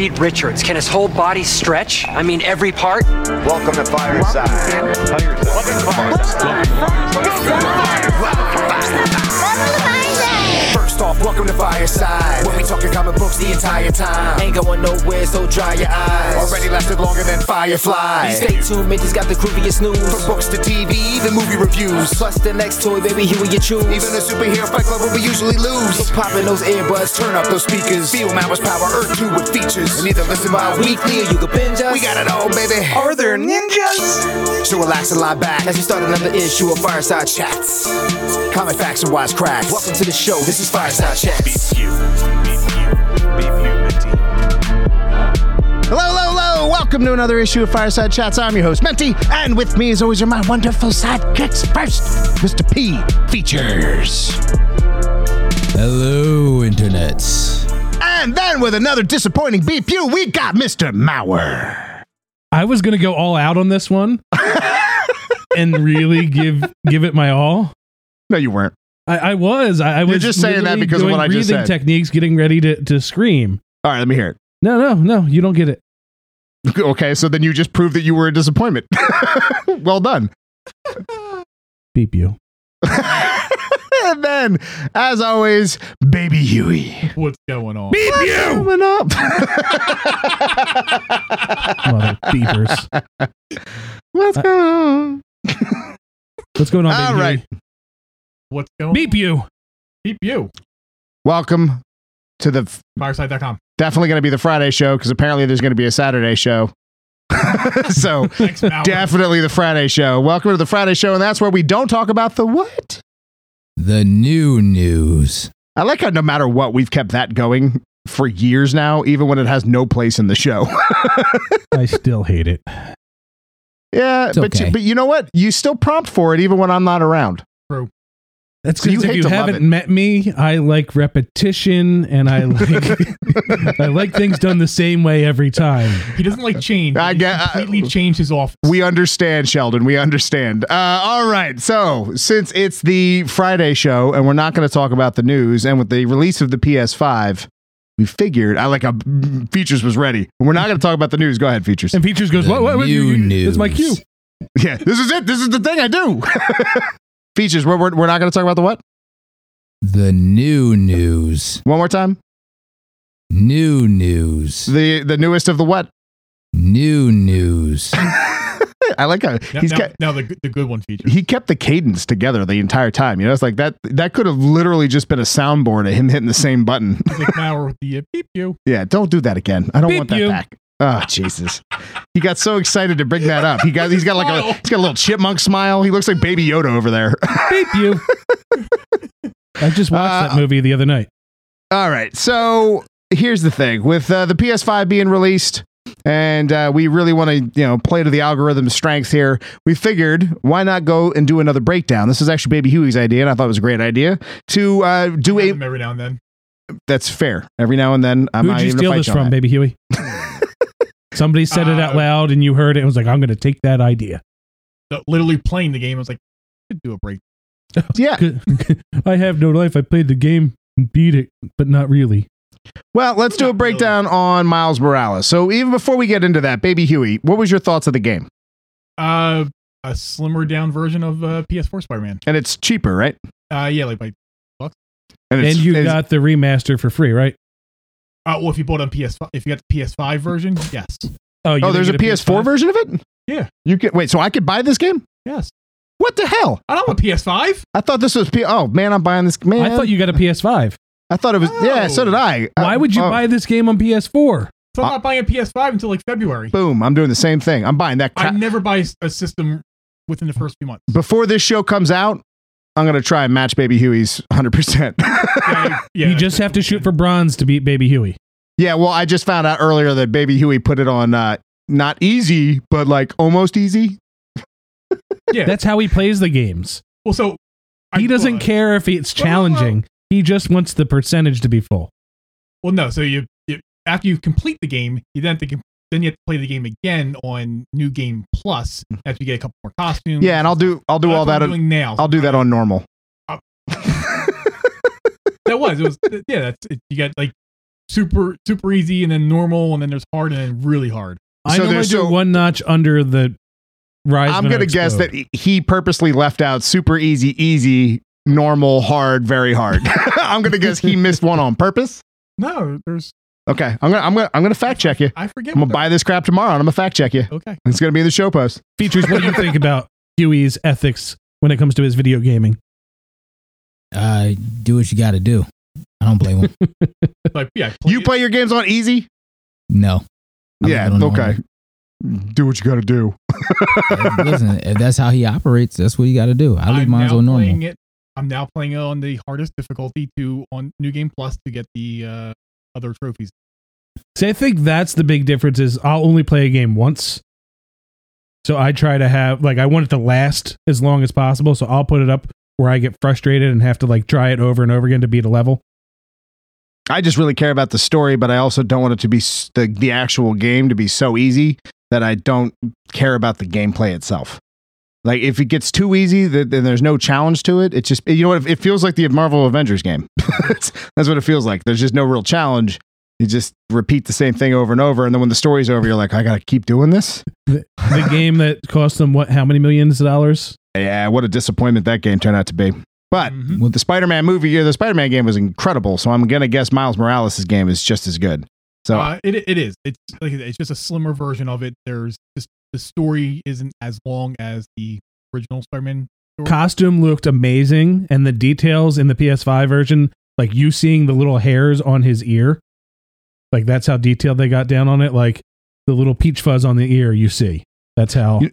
Reed Richards. Can his whole body stretch? I mean, every part? Welcome to Fireside. First off, welcome to Fireside. When we talking comic books the entire time. Ain't going nowhere, so dry your eyes. Already lasted longer than Firefly. Stay tuned, Mitch's got the grooviest news. From books to TV, the movie reviews. Plus the next toy, baby, here you choose. Even the superhero fight club where we usually lose. So pop in those earbuds, turn up those speakers. Feel Mama's power, Earth 2 with features. And either listen by weekly or you can binge us. We got it all, baby. Are there ninjas? So relax and lie back as we start another issue of Fireside Chats. Comic facts and wise cracks. Welcome to the show. This is Fireside Chats. Hello, hello, hello. Welcome to another issue of Fireside Chats. I'm your host, Menti, and with me, as always, are my wonderful sidekicks. First, Mr. P Features. Hello, internets. And then, with another disappointing BPU, we got Mr. Mauer. I was gonna go all out on this one and really give give it my all. No, you weren't. I, I was. I, I was just saying that because of what I just breathing said. techniques, getting ready to to scream. All right, let me hear it. No, no, no. You don't get it. Okay, so then you just proved that you were a disappointment. well done. Beep you. and then, as always, Baby Huey. What's going on? Beep you. Coming up. Mother beepers. What's Uh, going on? What's going on? All baby right. Huey? What's going Beep you. Beep you. Welcome to the Fireside.com. definitely going to be the Friday show because apparently there's going to be a Saturday show. so Thanks, Mauer. definitely the Friday show. Welcome to the Friday show, and that's where we don't talk about the what. The new news. I like how no matter what, we've kept that going for years now, even when it has no place in the show. I still hate it. yeah, It's but okay. you, but you know what? You still prompt for it even when I'm not around. That's So because if you haven't met me, I like repetition and I like I like things done the same way every time. He doesn't like change. I He get- I- completely changed his office. We understand, Sheldon. We understand. Uh, all right. So, since it's the Friday show and we're not going to talk about the news, and with the release of the PS5, we figured I like how mm, Features was ready. We're not going to talk about the news. Go ahead, Features. And Features goes, The what? What? what new you- news. It's my cue. Yeah, this is it. This is the thing I do. Features. We're, we're, we're not going to talk about the what? The new news. One more time. New news. The the newest of the what? New news. I like how now, he's now, kept, now the, the good one feature. he kept the cadence together the entire time. You know, it's like that. That could have literally just been a soundboard of him hitting the same button. He's like Mauer with the uh, beep you. Yeah, don't do that again. I don't Beep want that you. back. Oh Jesus! He got so excited to bring that up. He got he's got like a he's got a little chipmunk smile. He looks like Baby Yoda over there. Beep you. I just watched Uh, that movie the other night. All right, so here's the thing with uh, the PS5 being released, and uh, we really want to you know play to the algorithm's strength here. We figured why not go and do another breakdown. This is actually Baby Huey's idea, and I thought it was a great idea to uh, do a. every now and then. That's fair. Every now and then, I'm Who'd not you even steal this from, that. baby Huey? Somebody said it out Uh, loud and you heard it and was like, I'm going to take that idea. So, literally playing the game. I was like, I could do a break. Yeah. I have no life. I played the game, and beat it, but not really. Well, let's do a breakdown on Miles Morales. So even before we get into that, Baby Huey, what was your thoughts of the game? Uh, a slimmer down version of uh, PS4 Spider-Man. And it's cheaper, right? Uh, yeah, like by bucks. And it's, you it's- got the remaster for free, right? Uh, well, if you bought on PS5, if you got the PS5 version, yes, you oh, there's a get PS4 version of it. Yeah. You can wait. So I could buy this game? yes. What the hell? I don't want PS5. I thought this was P. Oh man, I'm buying this. Man, I thought you got a PS5. I thought it was. Yeah, so did I. Why Uh, would you oh, buy this game on PS4? So I'm Uh, not buying a PS5 until like February. Boom! I'm doing the same thing. I'm buying that I never buy a system within the first few months. Before this show comes out, I'm gonna try and match Baby Huey's 100. percent Yeah, yeah, you just have to shoot for bronze to beat Baby Huey. Yeah. Well, I just found out earlier that Baby Huey put it on uh, not easy, but like almost easy. yeah. That's how he plays the games. well, so He I- doesn't well, care if it's well, well, challenging. He just wants the percentage to be full. Well, no. So you, you after you complete the game, you then have to com- then you have to play the game again on New Game Plus hmm. after you get a couple more costumes. Yeah, and I'll do I'll do That's all that. I'm On, doing now. I'll do that on normal. Uh, that was it was uh, yeah. That's it, you got like super super easy, and then normal, and then there's hard, and then really hard. I So normally there's do so- one notch under the rise. I'm gonna guess that he purposely left out super easy, easy, normal, hard, very hard. I'm gonna guess he missed one on purpose. No, there's Okay, I'm gonna I'm gonna I'm gonna fact check you. I forget. I'm gonna buy this crap tomorrow, and I'm gonna fact check you. Okay. It's gonna be in the show post. features. What do you think about Huey's ethics when it comes to his video gaming? Uh, do what you got to do. I don't blame him. Like yeah, play You it- play your games on easy? no. I Yeah. leave Okay. Do what you gotta do. normal. Listen, if that's how he operates, that's what you got to do. I leave I'm mine now on normal. it. I'm now playing it on the hardest difficulty to on New Game Plus to get the uh, other trophies. See, I think that's the big difference. Is I'll only play a game once, so I try to have like I want it to last as long as possible. So I'll put it up where I get frustrated and have to like try it over and over again to beat a level. I just really care about the story, but I also don't want it to be the the actual game to be so easy that I don't care about the gameplay itself. Like if it gets too easy, th- then there's no challenge to it. It's just you know what it feels like the Marvel Avengers game. That's that's what it feels like. There's just no real challenge. You just repeat the same thing over and over, and then when the story's over, you're like, I gotta keep doing this. The, the game that cost them what? How many millions of dollars? Yeah, what a disappointment that game turned out to be. But Mhm. with the Spider-Man movie, yeah, the Spider-Man game was incredible. So I'm gonna guess Miles Morales' game is just as good. So uh, it it is. It's like it's just a slimmer version of it. There's just the story isn't as long as the original Spider-Man. Story. Costume looked amazing, and the details in the PS5 version, like you seeing the little hairs on his ear, like that's how detailed they got down on it. Like the little peach fuzz on the ear, you see. That's how. You-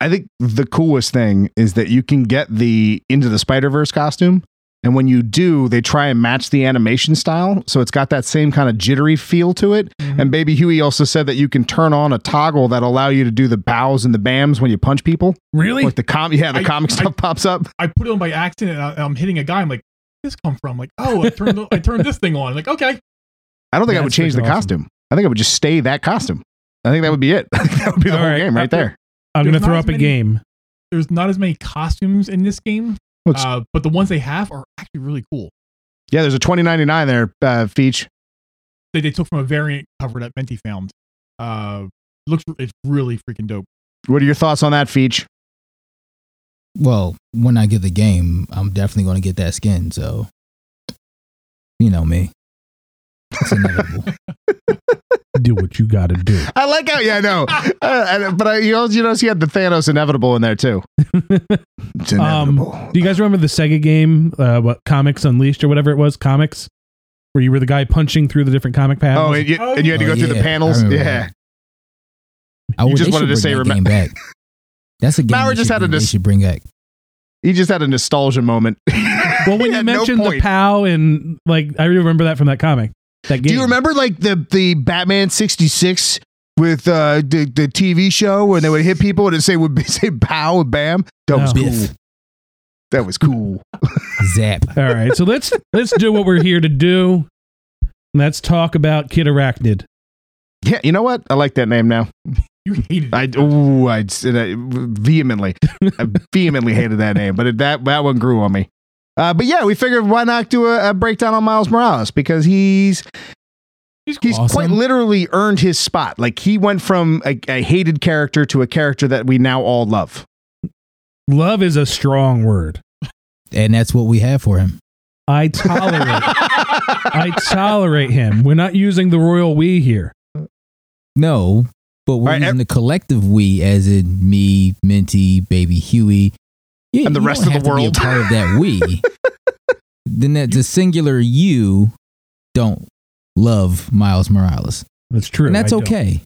I think the coolest thing is that you can get the into the Spider Verse costume, and when you do, they try and match the animation style, so it's got that same kind of jittery feel to it. Mhm. And Baby Huey also said that you can turn on a toggle that allow you to do the bows and the bams when you punch people. really? Like the com, yeah, the I- comic I- stuff pops up. I put it on by accident. And I, I'm hitting a guy. I'm like, "Where'd this come from? Like, oh, I turned I turned this thing on. I'm Like, okay, I don't think I would change the awesome. costume. I think I would just stay that costume. I think that would be it. I think that would be the All whole right. game right there. I'm gonna throw up as a game. there's not as many costumes in this game, Well, it's- uh, but the ones they have are actually really cool. yeah, there's a 2099 there, uh, Feach. They, they took from a variant cover that Menti found. Uh, looks it's really freaking dope. What are your thoughts on that, Feach? Well, when I get the game, I'm definitely going to get that skin. So, you know me. It's inevitable. Do what you gotta do. I like how, yeah, no. Uh, but I, you also you notice he had the Thanos inevitable in there too. It's Um. Do you guys remember the Sega game, uh, what Comics Unleashed or whatever it was? Comics, where you were the guy punching through the different comic panels. oh, and you, and you had to Oh, go through the panels. I Yeah. that. I You just wanted to bring say that rem- game back. That's a game Mauer just should had a they dis- should bring back. He just had a nostalgia moment. well, when He you had no mentioned the. POW and like, I remember that from that comic. That game. Do you remember like the the Batman '66 with uh, the the TV show where they would hit people and it say would be, say "pow" and "bam"? That was cool. Biff. That was cool. Zap. All right, so let's let's do what we're here to do. Let's talk about Kid Arachnid. Yeah, you know what? I like that name now. You hated it. I ooh, I said I vehemently, I vehemently hated that name, but it, that that one grew on me. Uh, but yeah, we figured why not do a, a breakdown on Miles Morales because he's He's he's Awesome. quite literally earned his spot. Like he went from a, a hated character to a character that we now all love. Love is a strong word. And that's what we have for him. I tolerate. I tolerate him. We're not using the royal we here. No, but we're All right, using ev- the collective we, as in me, Minty, Baby Huey, Yeah, And the rest of the have be world. a part of that we. then that the singular you don't love Miles Morales, That's true. and that's I don't. okay.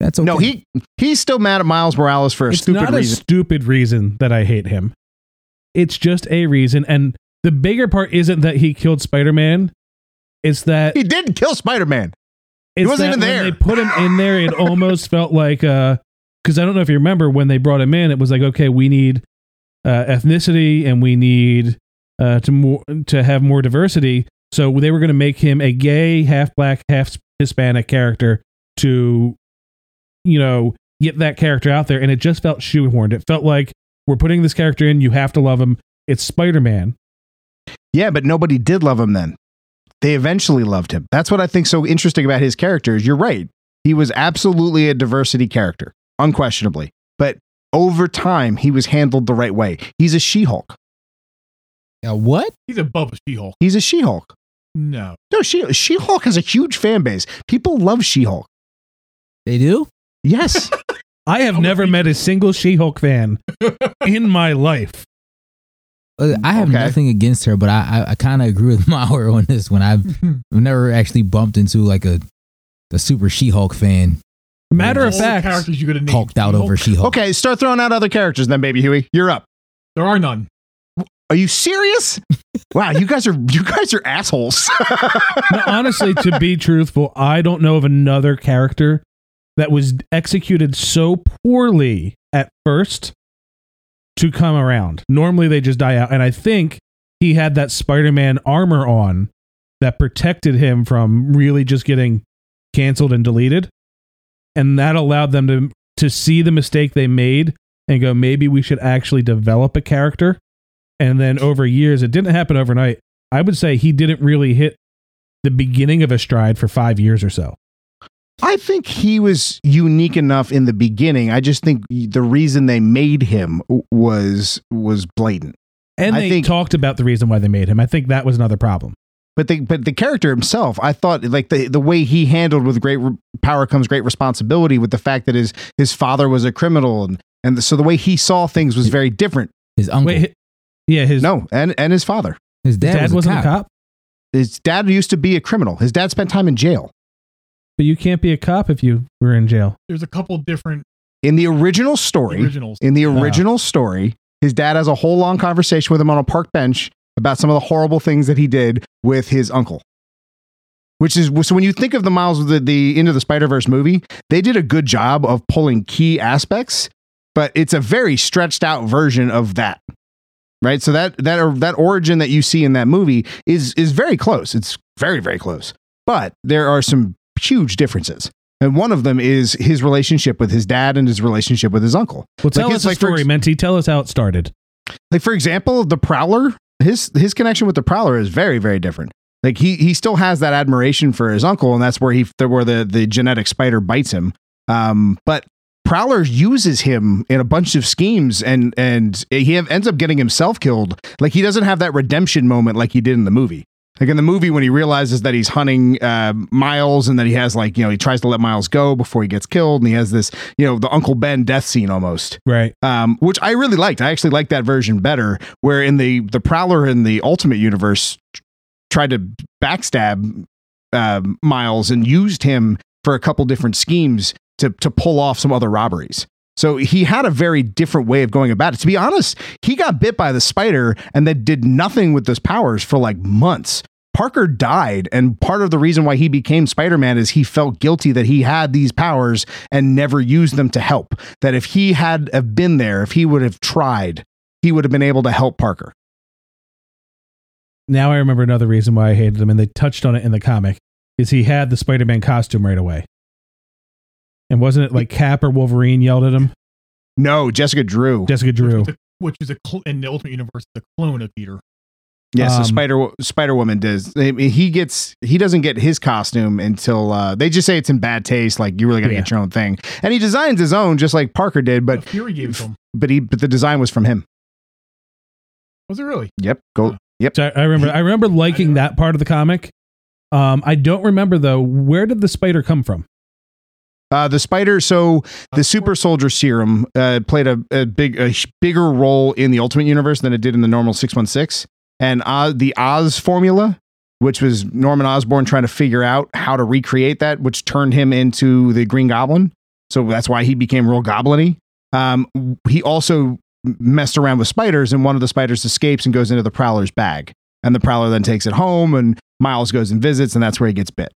That's okay. No, he he's still mad at Miles Morales for a It's stupid not reason. a stupid reason that I hate him. It's just a reason, and the bigger part isn't that he killed Spider Man. It's that he didn't kill Spider Man. it's wasn't that even when there. They put him in there. It almost felt like uh, because I don't know if you remember when they brought him in. It was like okay, we need uh, ethnicity and we need uh, to more to have more diversity. So they were going to make him a gay, half black, half Hispanic character to, you know, get that character out there. And it just felt shoehorned. It felt like we're putting this character in. You have to love him. It's Spider Man. Yeah, but nobody did love him then. they eventually loved him. That's what I think so interesting about his character is you're right. He was absolutely a diversity character, unquestionably. But over time, he was handled the right way. He's a She-Hulk. Yeah, what? He's above a She-Hulk. He's a She-Hulk. No. No, she She-Hulk has a huge fan base. People love She-Hulk. They do? Yes. I have never met a single She-Hulk fan in my life. Uh, I have Okay. nothing against her, but I I, I kind of agree with Mauer on this one. I've, I've never actually bumped into like a a super She-Hulk fan Matter of fact, characters you could have named. hulked out over She-Hulk. She-Hulk. okay, start throwing out other characters then, baby Huey. You're up. There are none. Are you serious? wow, you guys are you guys are assholes. no, honestly, to be truthful, I don't know of another character that was executed so poorly at first to come around. Normally, they just die out, and I think he had that Spider-Man armor on that protected him from really just getting canceled and deleted, and that allowed them to to see the mistake they made and go, maybe we should actually develop a character. And then over years, it didn't happen overnight. I would say he didn't really hit the beginning of a stride for five years or so. I think he was unique enough in the beginning. I just think the reason they made him was was blatant. And I they think- talked about the reason why they made him. I think that was another problem. But the but the character himself, I thought like the the way he handled with great re- power comes great responsibility. With the fact that his his father was a criminal and and the, so the way he saw things was very different. His uncle, Wait, hi- yeah, his, No, and and his father, his his dad, dad, was a wasn't cop. a cop, his dad used to be a criminal. His dad spent time in jail. but you can't be a cop if you were in jail. There's a couple different In the original story, originals. in the original story, his dad has a whole long conversation with him on a park bench about some of the horrible things that he did with his uncle. Which is so when you think of the Miles of the, end of the Spider Verse movie, they did a good job of pulling key aspects, but it's a very stretched out version of that. Right, so that that that origin that you see in that movie is is very close. It's very very close, but there are some huge differences, and one of them is his relationship with his dad and his relationship with his uncle. Well, tell Like, us the like, story, ex- Menti. Tell us how it started. like for example, the Prowler, his his connection with the Prowler is very very different. Like he he still has that admiration for his uncle, and that's where he where the the genetic spider bites him. Um, but Prowler uses him in a bunch of schemes, and and he ends up getting himself killed. Like he doesn't have that redemption moment like he did in the movie. Like in the movie, when he realizes that he's hunting uh, Miles and that he has like you know he tries to let Miles go before he gets killed, and he has this you know the Uncle Ben death scene almost Right. um, which I really liked. I actually liked that version better. Where in the the Prowler in the Ultimate Universe tried to backstab um Miles and used him for a couple different schemes to to pull off some other robberies. So he had a very different way of going about it. To be honest, he got bit by the spider and then did nothing with those powers for like months. Parker died, and part of the reason why he became Spider Man is he felt guilty that he had these powers and never used them to help. That if he had have been there, if he would have tried, he would have been able to help Parker. Now I remember another reason why I hated him, and they touched on it in the comic, is he had the Spider-Man costume right away. And wasn't it like Cap or Wolverine yelled at him? No, Jessica Drew. Jessica Drew. Which is a, which is a cl- in the Ultimate Universe, the clone of Peter. Yes, so Um, Spider Spider Woman does. I mean, He gets he doesn't get his costume until uh, they just say it's in bad taste. Like you really got to Yeah. get your own thing, and he designs his own just like Parker did. But But Fury gave it him. but he but the design was from him. Was it really? Yep. Go. Yep. So I I remember. I remember liking that part of the comic. Um, I don't remember though. Where did the spider come from? Uh, the spider. So the super soldier serum uh, played a, a big a bigger role in the Ultimate Universe than it did in the normal six one six. And Oz, the Oz formula, which was Norman Osborn trying to figure out how to recreate that, which turned him into the Green Goblin. So that's why he became real goblin-y. Um, he also messed around with spiders, and one of the spiders escapes and goes into the Prowler's bag. And the Prowler then takes it home, and Miles goes and visits, and that's where he gets bit.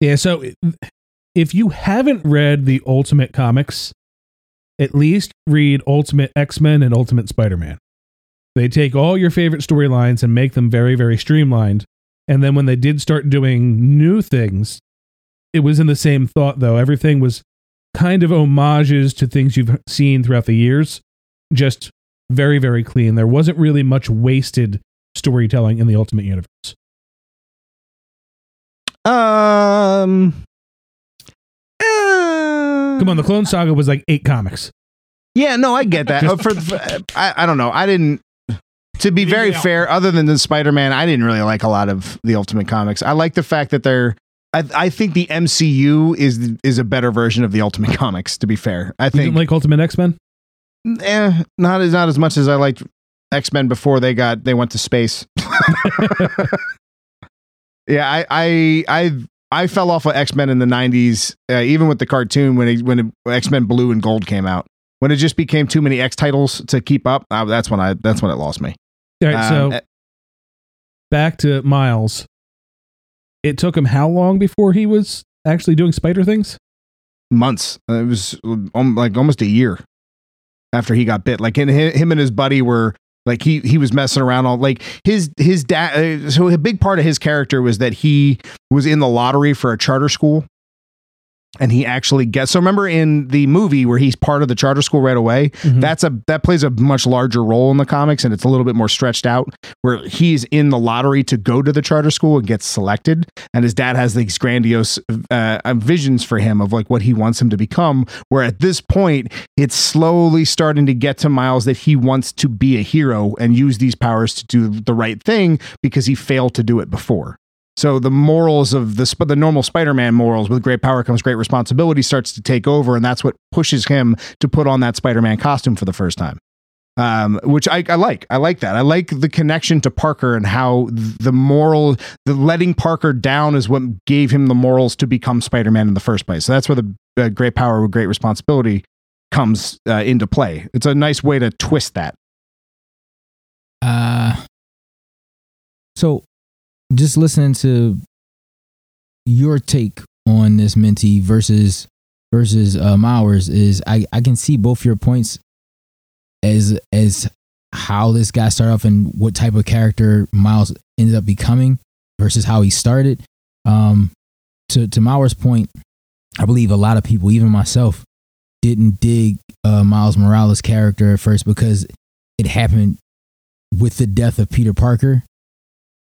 Yeah. So if you haven't read the Ultimate comics, at least read Ultimate X Men and Ultimate Spider Man. They take all your favorite storylines and make them very, very streamlined. And then when they did start doing new things, it was in the same thought, though. Everything was kind of homages to things you've seen throughout the years, just very, very clean. There wasn't really much wasted storytelling in the Ultimate Universe. Um. Come on, the Clone Saga was like eight comics. Yeah, no, I get that. Uh, for, for- I, I don't know. I didn't. To be very Yeah. fair, other than the Spider-Man, I didn't really like a lot of the Ultimate Comics. I like the fact that they're. I, I think the MCU is is a better version of the Ultimate Comics. To be fair, I You think didn't like Ultimate X Men? eh, not as not as much as I liked X Men before they got they went to space. yeah, I I I I fell off of X Men in the '90s, uh, even with the cartoon when it, when X Men Blue and Gold came out. When it just became too many X titles to keep up, uh, that's when I that's when it lost me. All right, Um, so back to Miles. It took him how long before he was actually doing spider things? months. It was um, like almost a year after he got bit. Like him and his buddy were like he he was messing around all like his his dad. Uh, so a big part of his character was that he was in the lottery for a charter school. And he actually gets so remember in the movie where he's part of the charter school right away, Mhm. that's a that plays a much larger role in the comics and it's a little bit more stretched out where he's in the lottery to go to the charter school and gets selected and his dad has these grandiose uh, uh, visions for him of like what he wants him to become where at this point it's slowly starting to get to miles that he wants to be a hero and use these powers to do the right thing because he failed to do it before so the morals of the the normal Spider-Man morals with great power comes great responsibility starts to take over and that's what pushes him to put on that Spider-Man costume for the first time um, which I, I like. I like that. I like the connection to Parker and how the moral, the letting Parker down is what gave him the morals to become Spider Man in the first place. So that's where the uh, great power with great responsibility comes uh, into play. It's a nice way to twist that. Uh, so just listening to your take on this Minty versus versus um, ours is I, I can see both your points as as how this guy started off and what type of character Miles ended up becoming versus how he started. Um, to to Mauer's point, I believe a lot of people, even myself, didn't dig uh, Miles Morales' character at first because it happened with the death of Peter Parker,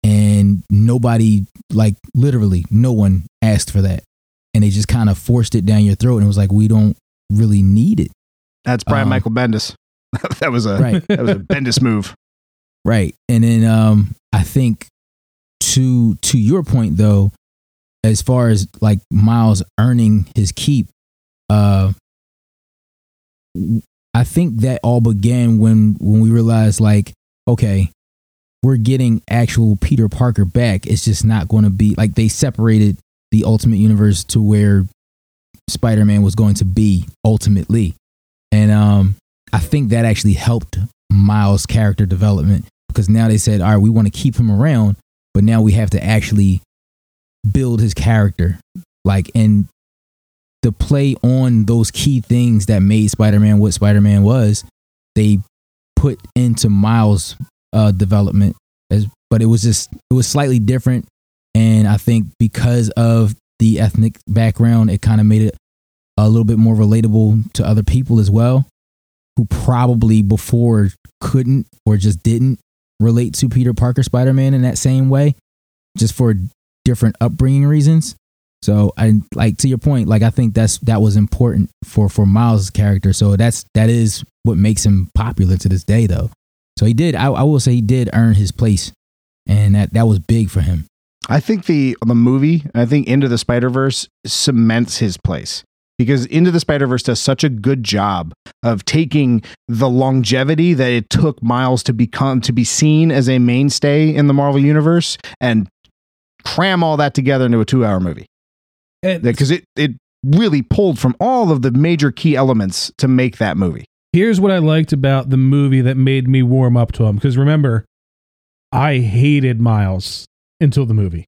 and nobody, like literally, no one asked for that, and they just kind of forced it down your throat, and it was like we don't really need it, That's Brian Um, Michael Bendis. that was a right? that was a Bendis move. Right. And then um I think to to your point though, as far as like Miles earning his keep, uh I think that all began when when we realized like, okay, we're getting actual Peter Parker back. It's just not going to be like they separated the Ultimate Universe to where Spider-Man was going to be ultimately. And um I think that actually helped Miles' character development because now they said, all right, we want to keep him around, but now we have to actually build his character. Like, and the play on those key things that made Spider Man what Spider Man was, they put into Miles' uh, development. As, but it was just, it was slightly different. And I think because of the ethnic background, it kind of made it a little bit more relatable to other people as well, who probably before couldn't or just didn't relate to Peter Parker Spider Man in that same way, just for different upbringing reasons. So I like to your point, like I think that's that was important for for Miles' character. So that's that is what makes him popular to this day, though. So he did. I, I will say he did earn his place, and that that was big for him. I think the the movie, I think Into the Spider Verse cements his place because Into the Spider Verse does such a good job of taking the longevity that it took Miles to become to be seen as a mainstay in the Marvel universe and cram all that together into a two hour movie because it it really pulled from all of the major key elements to make that movie. Here's what I liked about the movie that made me warm up to him. Because remember, I hated Miles until the movie.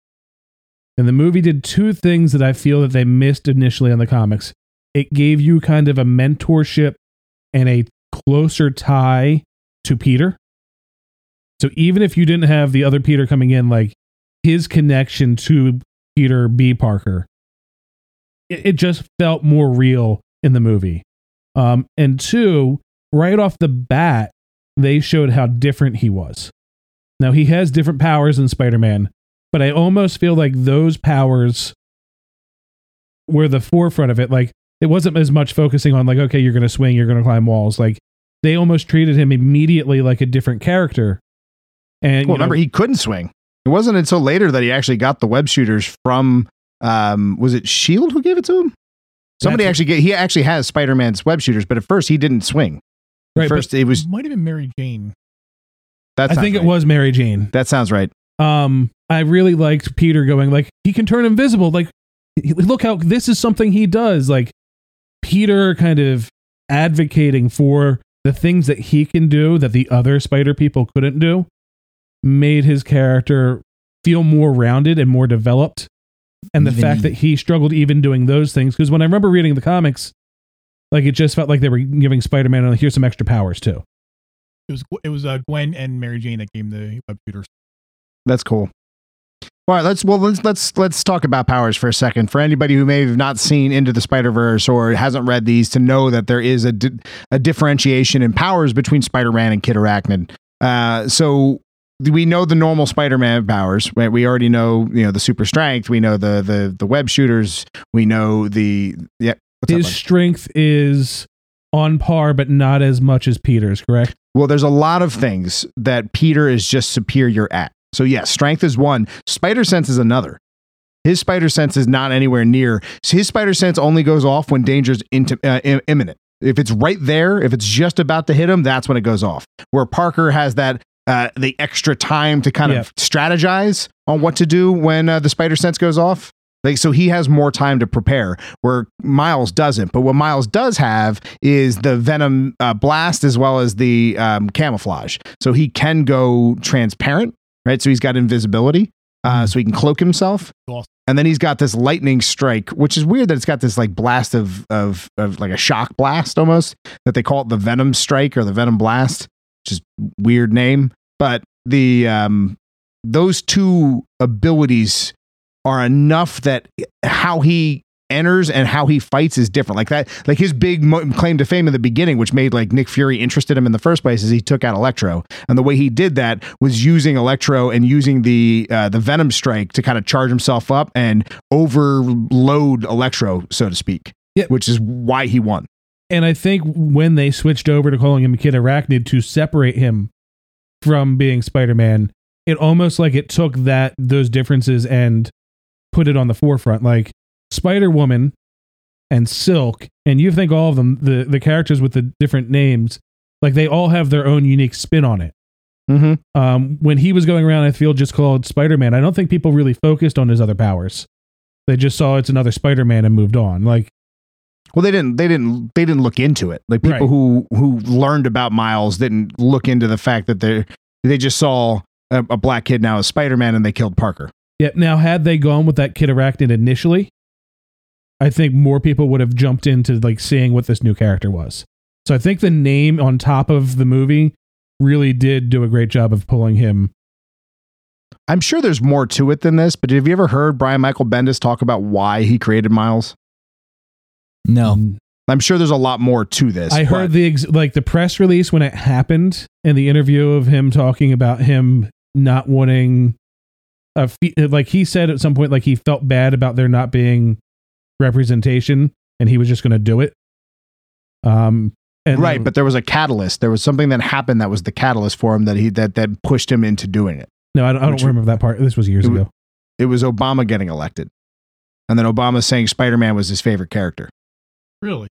And the movie did two things that I feel that they missed initially on the comics. It gave you kind of a mentorship and a closer tie to Peter. So even if you didn't have the other Peter coming in, like his connection to Peter B. Parker, it, it just felt more real in the movie. Um, and two, right off the bat, they showed how different he was. Now he has different powers than Spider-Man, but I almost feel like those powers were the forefront of it. Like it wasn't as much focusing on like, okay, you're going to swing, you're going to climb walls. Like they almost treated him immediately like a different character. And Well, you know, remember he couldn't swing. It wasn't until later that he actually got the web shooters from. Um, was it Shield who gave it to him? Somebody That's- actually get, he actually has Spider Man's web shooters, but at first he didn't swing. At Right, first it was Might have been Mary Jane. that I think it was Mary Jane. that sounds right. um i really liked peter going like he can turn invisible like look how this is something he does like peter kind of advocating for the things that he can do that the other spider people couldn't do made his character feel more rounded and more developed and the Even fact that he struggled even doing those things because when i remember reading the comics like it just felt like they were giving spider-man oh, here's some extra powers too It was it was uh, Gwen and Mary Jane that gave the web shooters. That's cool. All right, let's well let's let's let's talk about powers for a second. For anybody who may have not seen Into the Spider Verse or hasn't read these, to know that there is a di- a differentiation in powers between Spider Man and Kid Arachnid. Uh, so we know the normal Spider Man powers. Right? We already know you know the super strength. We know the the the web shooters. We know the yeah. What's his bud? strength is on par but not as much as peter's correct Well, there's a lot of things that Peter is just superior at. So yes, strength is one. Spider sense is another. His spider sense is not anywhere near. His spider sense only goes off when danger's into, uh, im- imminent. If it's right there, if it's just about to hit him, that's when it goes off. Where Parker has that uh, the extra time to kind Yeah. of strategize on what to do when uh, the spider sense goes off. Like so, he has more time to prepare, where Miles doesn't. But what Miles does have is the Venom uh, blast as well as the um, camouflage. So he can go transparent, right? So he's got invisibility, uh, so he can cloak himself. Awesome. And then he's got this lightning strike, which is weird that it's got this like blast of of of like a shock blast almost that they call it the Venom strike or the Venom blast, which is weird name. But the um those two abilities are enough that how he enters and how he fights is different. Like that, like his big mo- claim to fame in the beginning, which made like Nick Fury interested him in the first place, is he took out Electro, and the way he did that was using Electro and using the uh, the Venom Strike to kind of charge himself up and overload Electro, so to speak. Yeah. which is why he won. And I think when they switched over to calling him Kid Arachnid to separate him from being Spider Man, it almost like it took that those differences and put it on the forefront. Like Spider Woman and Silk, and you think all of them, the the characters with the different names, like they all have their own unique spin on it. Mm-hmm. Um, when he was going around, I feel just called Spider Man. I don't think people really focused on his other powers. They just saw it's another Spider Man and moved on. Like Well, they didn't. They didn't. They didn't look into it. Like people Right. who who learned about Miles didn't look into the fact that they they just saw a, a black kid now as Spider Man and they killed Parker. Yeah. Now, had they gone with that Kid Arachnid initially, I think more people would have jumped into like seeing what this new character was. So I think the name on top of the movie really did do a great job of pulling him. I'm sure there's more to it than this, but have you ever heard Brian Michael Bendis talk about why he created Miles? No. I'm sure there's a lot more to this. I heard but- the ex- like the press release when it happened and the interview of him talking about him not wanting a fe- like he said at some point like he felt bad about there not being representation and he was just going to do it. Um and right, but there was a catalyst. There was something that happened that was the catalyst for him that he that that pushed him into doing it. no, I don't, I don't remember that part. This was years It wa- ago. It was Obama getting elected, and then Obama saying Spider Man was his favorite character. Really?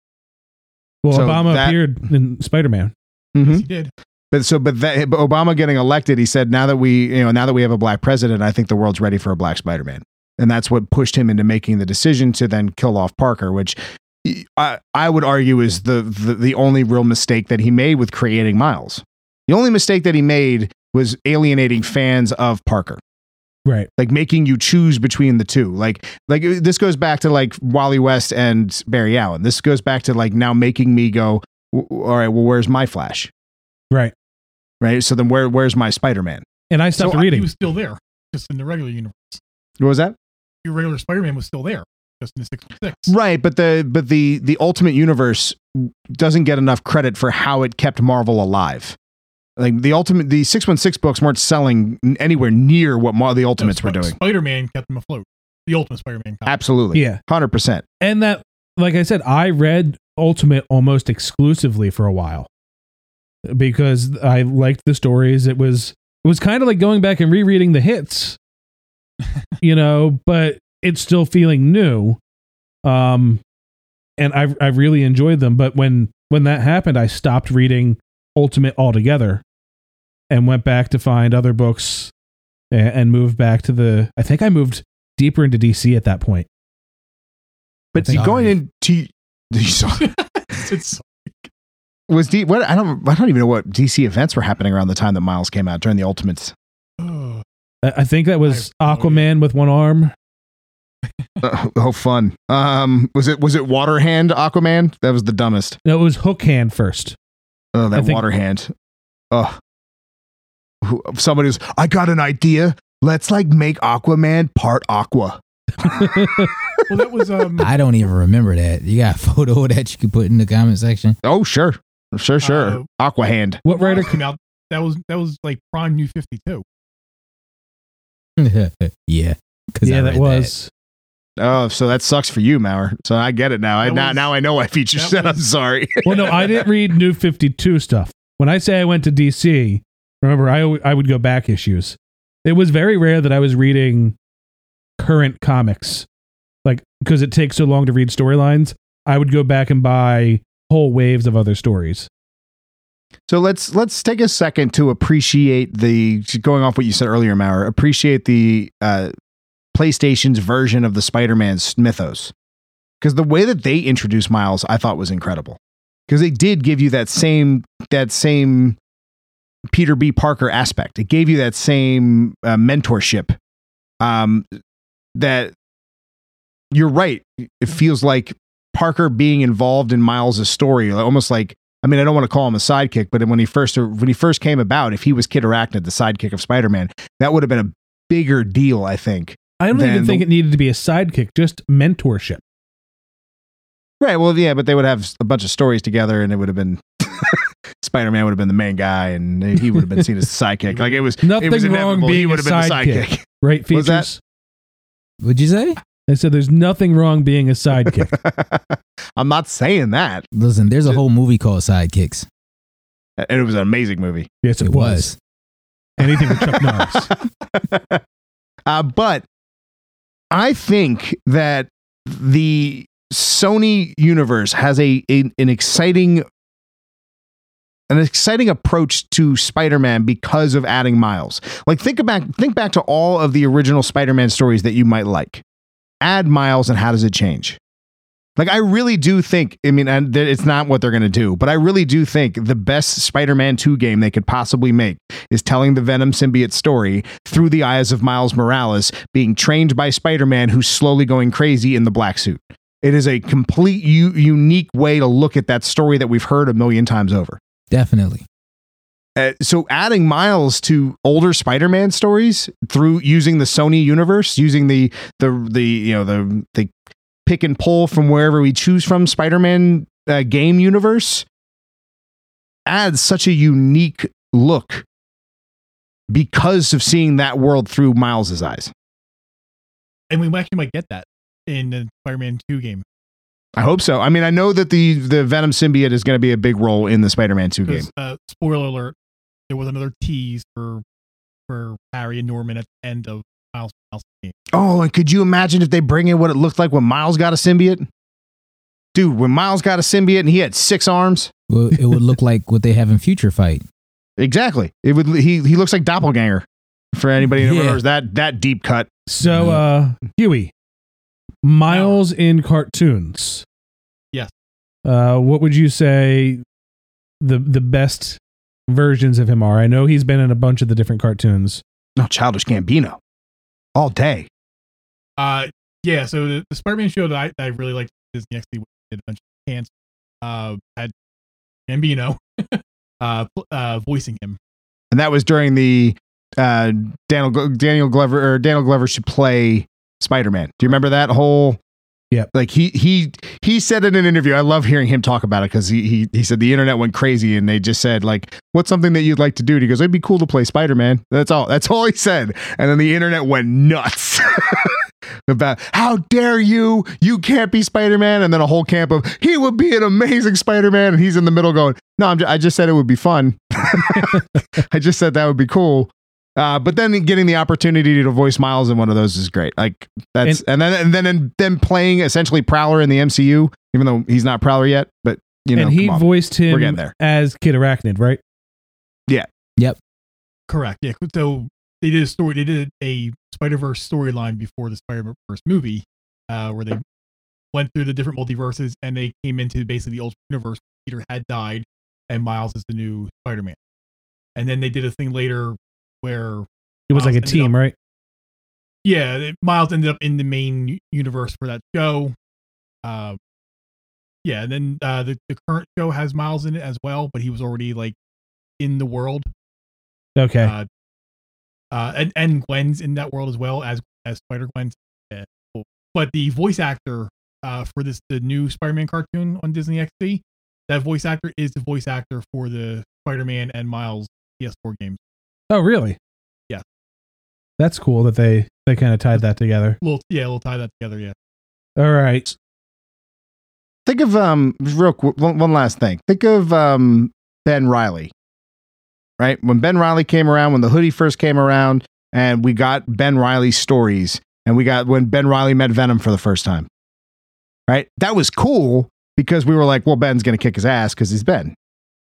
Well, So Obama that- appeared in Spider Man. Mhm. Yes, he did. But so, but, that, but Obama getting elected, he said, now that we, you know, now that we have a black president, I think the world's ready for a black Spider-Man, and that's what pushed him into making the decision to then kill off Parker, which I, I would argue is the, the the only real mistake that he made with creating Miles. The only mistake that he made was alienating fans of Parker Right. like making you choose between the two. Like like uh, this goes back to like Wally West and Barry Allen. This goes back to like now making me go, all right, well, where's my Flash? Right. Right. So then where where's my Spider Man? And I stopped So, reading. He was still there, just in the regular universe. What was that? Your regular Spider-Man was still there, just in the six six. Right, but the but the the Ultimate Universe doesn't get enough credit for how it kept Marvel alive. Like the ultimate, the six one six books weren't selling anywhere near what Ma- the Ultimates were doing. Spider Man kept them afloat. The Ultimate Spider Man. Absolutely, Yeah. hundred percent. and that like i said i read ultimate almost exclusively for a while because i liked the stories it was it was kind of like going back and rereading the hits you know but it's still feeling new um and i i really enjoyed them but when when that happened i stopped reading ultimate altogether and went back to find other books and, and moved back to the i think i moved deeper into dc at that point But think- going into you saw It's was D what I don't I don't even know what DC events were happening around the time that Miles came out during the Ultimates. oh, I I think that was I have Aquaman with one arm. Uh, oh, fun. Um, was it was it Water Hand Aquaman? That was the dumbest. No, it was Hook Hand first. Oh, that think- Water Hand. Oh, Who- somebody was. I got an idea. Let's like make Aquaman part Aqua. well, that was um. I don't even remember that. You got a photo of that you could put in the comment section. Oh, sure, sure, sure. Uh, Aqua Hand. What writer? came out? That was that was like Prime New Fifty Two. yeah, because Yeah, that was. Oh, so that sucks for you, Mauer. So I get it now. I That now was- now I know why feature that said I'm sorry. Well, no, I didn't read New Fifty Two stuff. When I say I went to DC, remember I I would go back issues. It was very rare that I was reading current comics, like because it takes so long to read storylines. I would go back and buy whole waves of other stories. So let's let's take a second to appreciate the going off what you said earlier, Mauer. Appreciate the uh, PlayStation's version of the Spider-Man mythos because the way that they introduced Miles, I thought was incredible because they did give you that same that same Peter B. Parker aspect. It gave you that same uh, mentorship. Um, that you're right. It feels like Parker being involved in Miles' story, almost like I mean, I don't want to call him a sidekick, but when he first when he first came about, if he was Kid Arachnid, the sidekick of Spider-Man, that would have been a bigger deal, I think. I don't even think the- it needed to be a sidekick, just mentorship. Right. Well, yeah, but they would have a bunch of stories together, and it would have been Spider-Man would have been the main guy, and he would have been seen as the sidekick. Like it was Nothing it was wrong inevitable. being he would a have been the sidekick. sidekick. Right? Was that- Features. What'd you say? I said there's nothing wrong being a sidekick. I'm not saying that, Listen, there's a whole movie called Sidekicks. and it was an amazing movie. yes, it, It was. was. Anything with Chuck Norris. uh, but I think that the Sony universe has a, a an exciting an exciting approach to Spider-Man because of adding Miles. Like think back think back to all of the original Spider-Man stories that you might like. Add Miles and how does it change? Like I really do think, I mean, and it's not what they're going to do, but I really do think the best Spider-Man 2 game they could possibly make is telling the Venom symbiote story through the eyes of Miles Morales being trained by Spider-Man who's slowly going crazy in the black suit. It is a complete u- unique way to look at that story that we've heard a million times over. Definitely. Uh, so adding Miles to older Spider-Man stories through using the Sony universe, using the the the you know the the pick and pull from wherever we choose from Spider-Man uh, game universe adds such a unique look because of seeing that world through Miles's eyes. and we actually might get that in the Spider-Man Two game. I hope so. I mean, I know that the the Venom symbiote is going to be a big role in the Spider-Man 2 game. Because, uh, spoiler alert: there was another tease for for Harry and Norman at the end of Miles Morales game. Oh, and could you imagine if they bring in what it looked like when Miles got a symbiote? Dude, when Miles got a symbiote and he had six arms. Well, it would look like what they have in Future Fight. Exactly. It would he he looks like doppelganger. For anybody who Yeah. remembers that that deep cut. So, uh, Huey, Miles in cartoons. Yes. Uh, what would you say the the best versions of him are? I know he's been in a bunch of the different cartoons. No, childish Gambino. All day. Uh, yeah. So the, the Spider-Man show that I, that I really liked Disney XD did a bunch of cans. Uh, had Gambino, uh, pl- uh, voicing him. And that was during the uh Daniel Daniel Glover or Daniel Glover should play Spider-Man. Do you remember that whole yeah. Like he he he said in an interview. I love hearing him talk about it because he, he he said the internet went crazy and they just said like, "What's something that you'd like to do?" And he goes, "It'd be cool to play Spider Man." That's all. That's all he said. And then the internet went nuts. about how dare you you can't be spider-man and then a whole camp of he would be an amazing spider-man and he's in the middle going no I'm ju- i just said it would be fun i just said that would be cool uh, but then getting the opportunity to voice miles in one of those is great like that's and, then and then and then playing essentially prowler in the mcu even though he's not prowler yet but you know and he come on. voiced We're him getting there. as Kid Arachnid, right? yeah Yep. Correct. Yeah. So they did a story. They did a Spider Verse storyline before the Spider Verse movie, uh, where they went through the different multiverses and they came into basically the ultimate universe. Peter had died, and Miles is the new Spider Man. And then they did a thing later where It was Miles like a team, up- right? yeah, Miles ended up in the main universe for that show. Uh, yeah, and then uh, the the current show has Miles in it as well, but he was already like in the world. Okay. Uh, uh, and and Gwen's in that world as well as as Spider Gwen. Yeah, cool. But the voice actor uh, for this the new Spider-Man cartoon on Disney XD, that voice actor is the voice actor for the Spider-Man and Miles PS4 games. Oh, really? Yeah. That's cool that they they kind of tied that together. Little yeah, we'll tie that together. Yeah. All right. think of um real quick one, one last thing think of um ben reilly right when ben reilly came around when the hoodie first came around and we got ben reilly's stories and we got when ben reilly met venom for the first time right that was cool because we were like well ben's gonna kick his ass because he's ben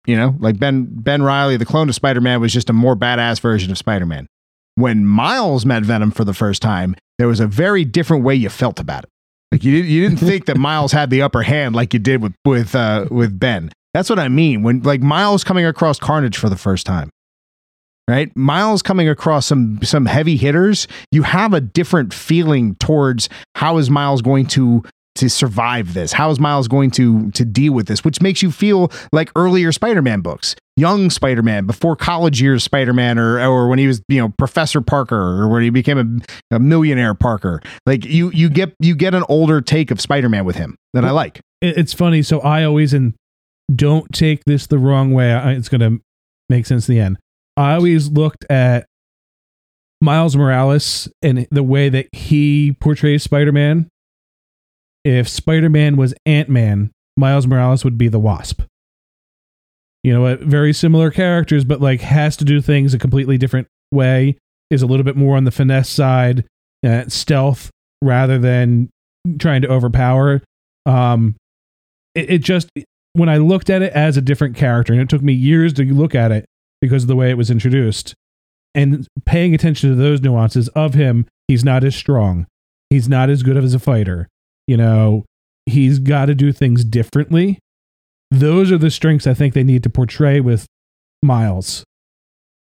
you know like ben ben reilly the clone of spider-man was just a more badass version of spider-man when miles met venom for the first time there was a very different way you felt about it like you didn't you didn't think that Miles had the upper hand like you did with with uh, with Ben. That's what I mean when like Miles coming across Carnage for the first time. Right? Miles coming across some some heavy hitters, you have a different feeling towards how is Miles going to to survive this? How is Miles going to to deal with this? Which makes you feel like earlier Spider-Man books. Young Spider-Man, before college years Spider-Man or or when he was, you know, Professor Parker or when he became a, a millionaire Parker. Like you you get you get an older take of Spider-Man with him that I like. It's funny. So I always and don't take this the wrong way. I, it's going to make sense in the end. I always looked at Miles Morales and the way that he portrays Spider Man. If Spider Man was Ant Man, Miles Morales would be the Wasp. You know, very similar characters, but like has to do things a completely different way. Is a little bit more on the finesse side, uh, stealth rather than trying to overpower. Um, it, it just when I looked at it as a different character, and it took me years to look at it because of the way it was introduced, and paying attention to those nuances of him, he's not as strong, he's not as good as a fighter. You know, he's got to do things differently. Those are the strengths I think they need to portray with Miles.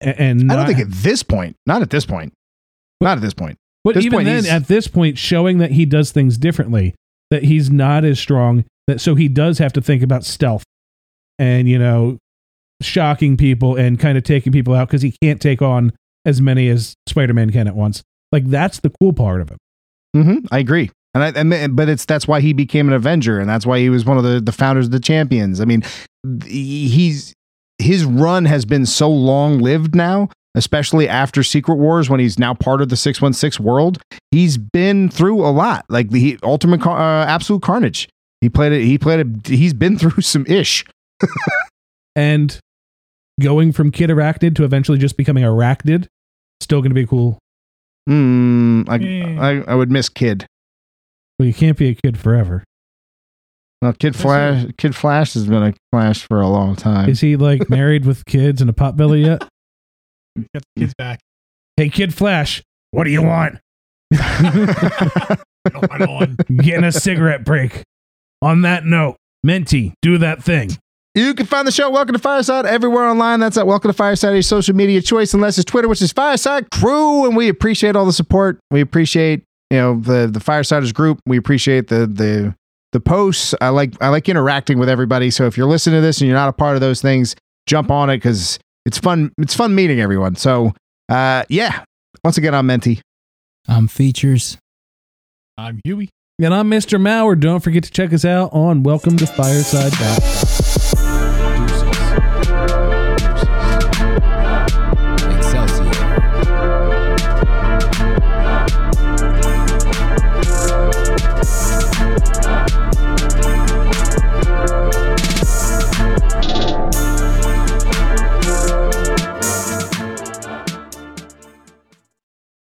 A- And, I don't think at this point, not at this point. Not at this point. But this even point, then, at this point, showing that he does things differently, that he's not as strong, that so he does have to think about stealth and you know, shocking people and kind of taking people out because he can't take on as many as Spider-Man can at once. Like that's the cool part of him. hmm I agree. And I, and but it's that's why he became an Avenger, and that's why he was one of the, the founders of the Champions. I mean, he's his run has been so long lived now, especially after Secret Wars when he's now part of the six one six world. He's been through a lot, like the Ultimate uh, Absolute Carnage. He played it. He played it. He's been through some ish. And going from Kid Arachnid to eventually just becoming Arachnid, still going to be cool. Mm, I, Eh. I I would miss Kid. Well, you can't be a kid forever. Well, Kid Flash. Kid Flash has been a Flash for a long time. Is he like married with kids and a potbelly yet? Got the kids back. Hey, Kid Flash, what do you want? Going on. Getting a cigarette break. On that note, Menti, do that thing. You can find the show Welcome to Fireside everywhere online. That's at Welcome to Fireside, your social media choice, unless it's Twitter, which is Fireside Crew. And we appreciate all the support. We appreciate, you know, the the Firesiders group. We appreciate the the the posts. I like I like interacting with everybody. So if you're listening to this and you're not a part of those things, jump on it because it's fun. It's fun meeting everyone. So uh yeah. Once again, I'm Menti. I'm features. I'm Huey. And I'm Mr. Mauer. Don't forget to check us out on welcome to fireside.com.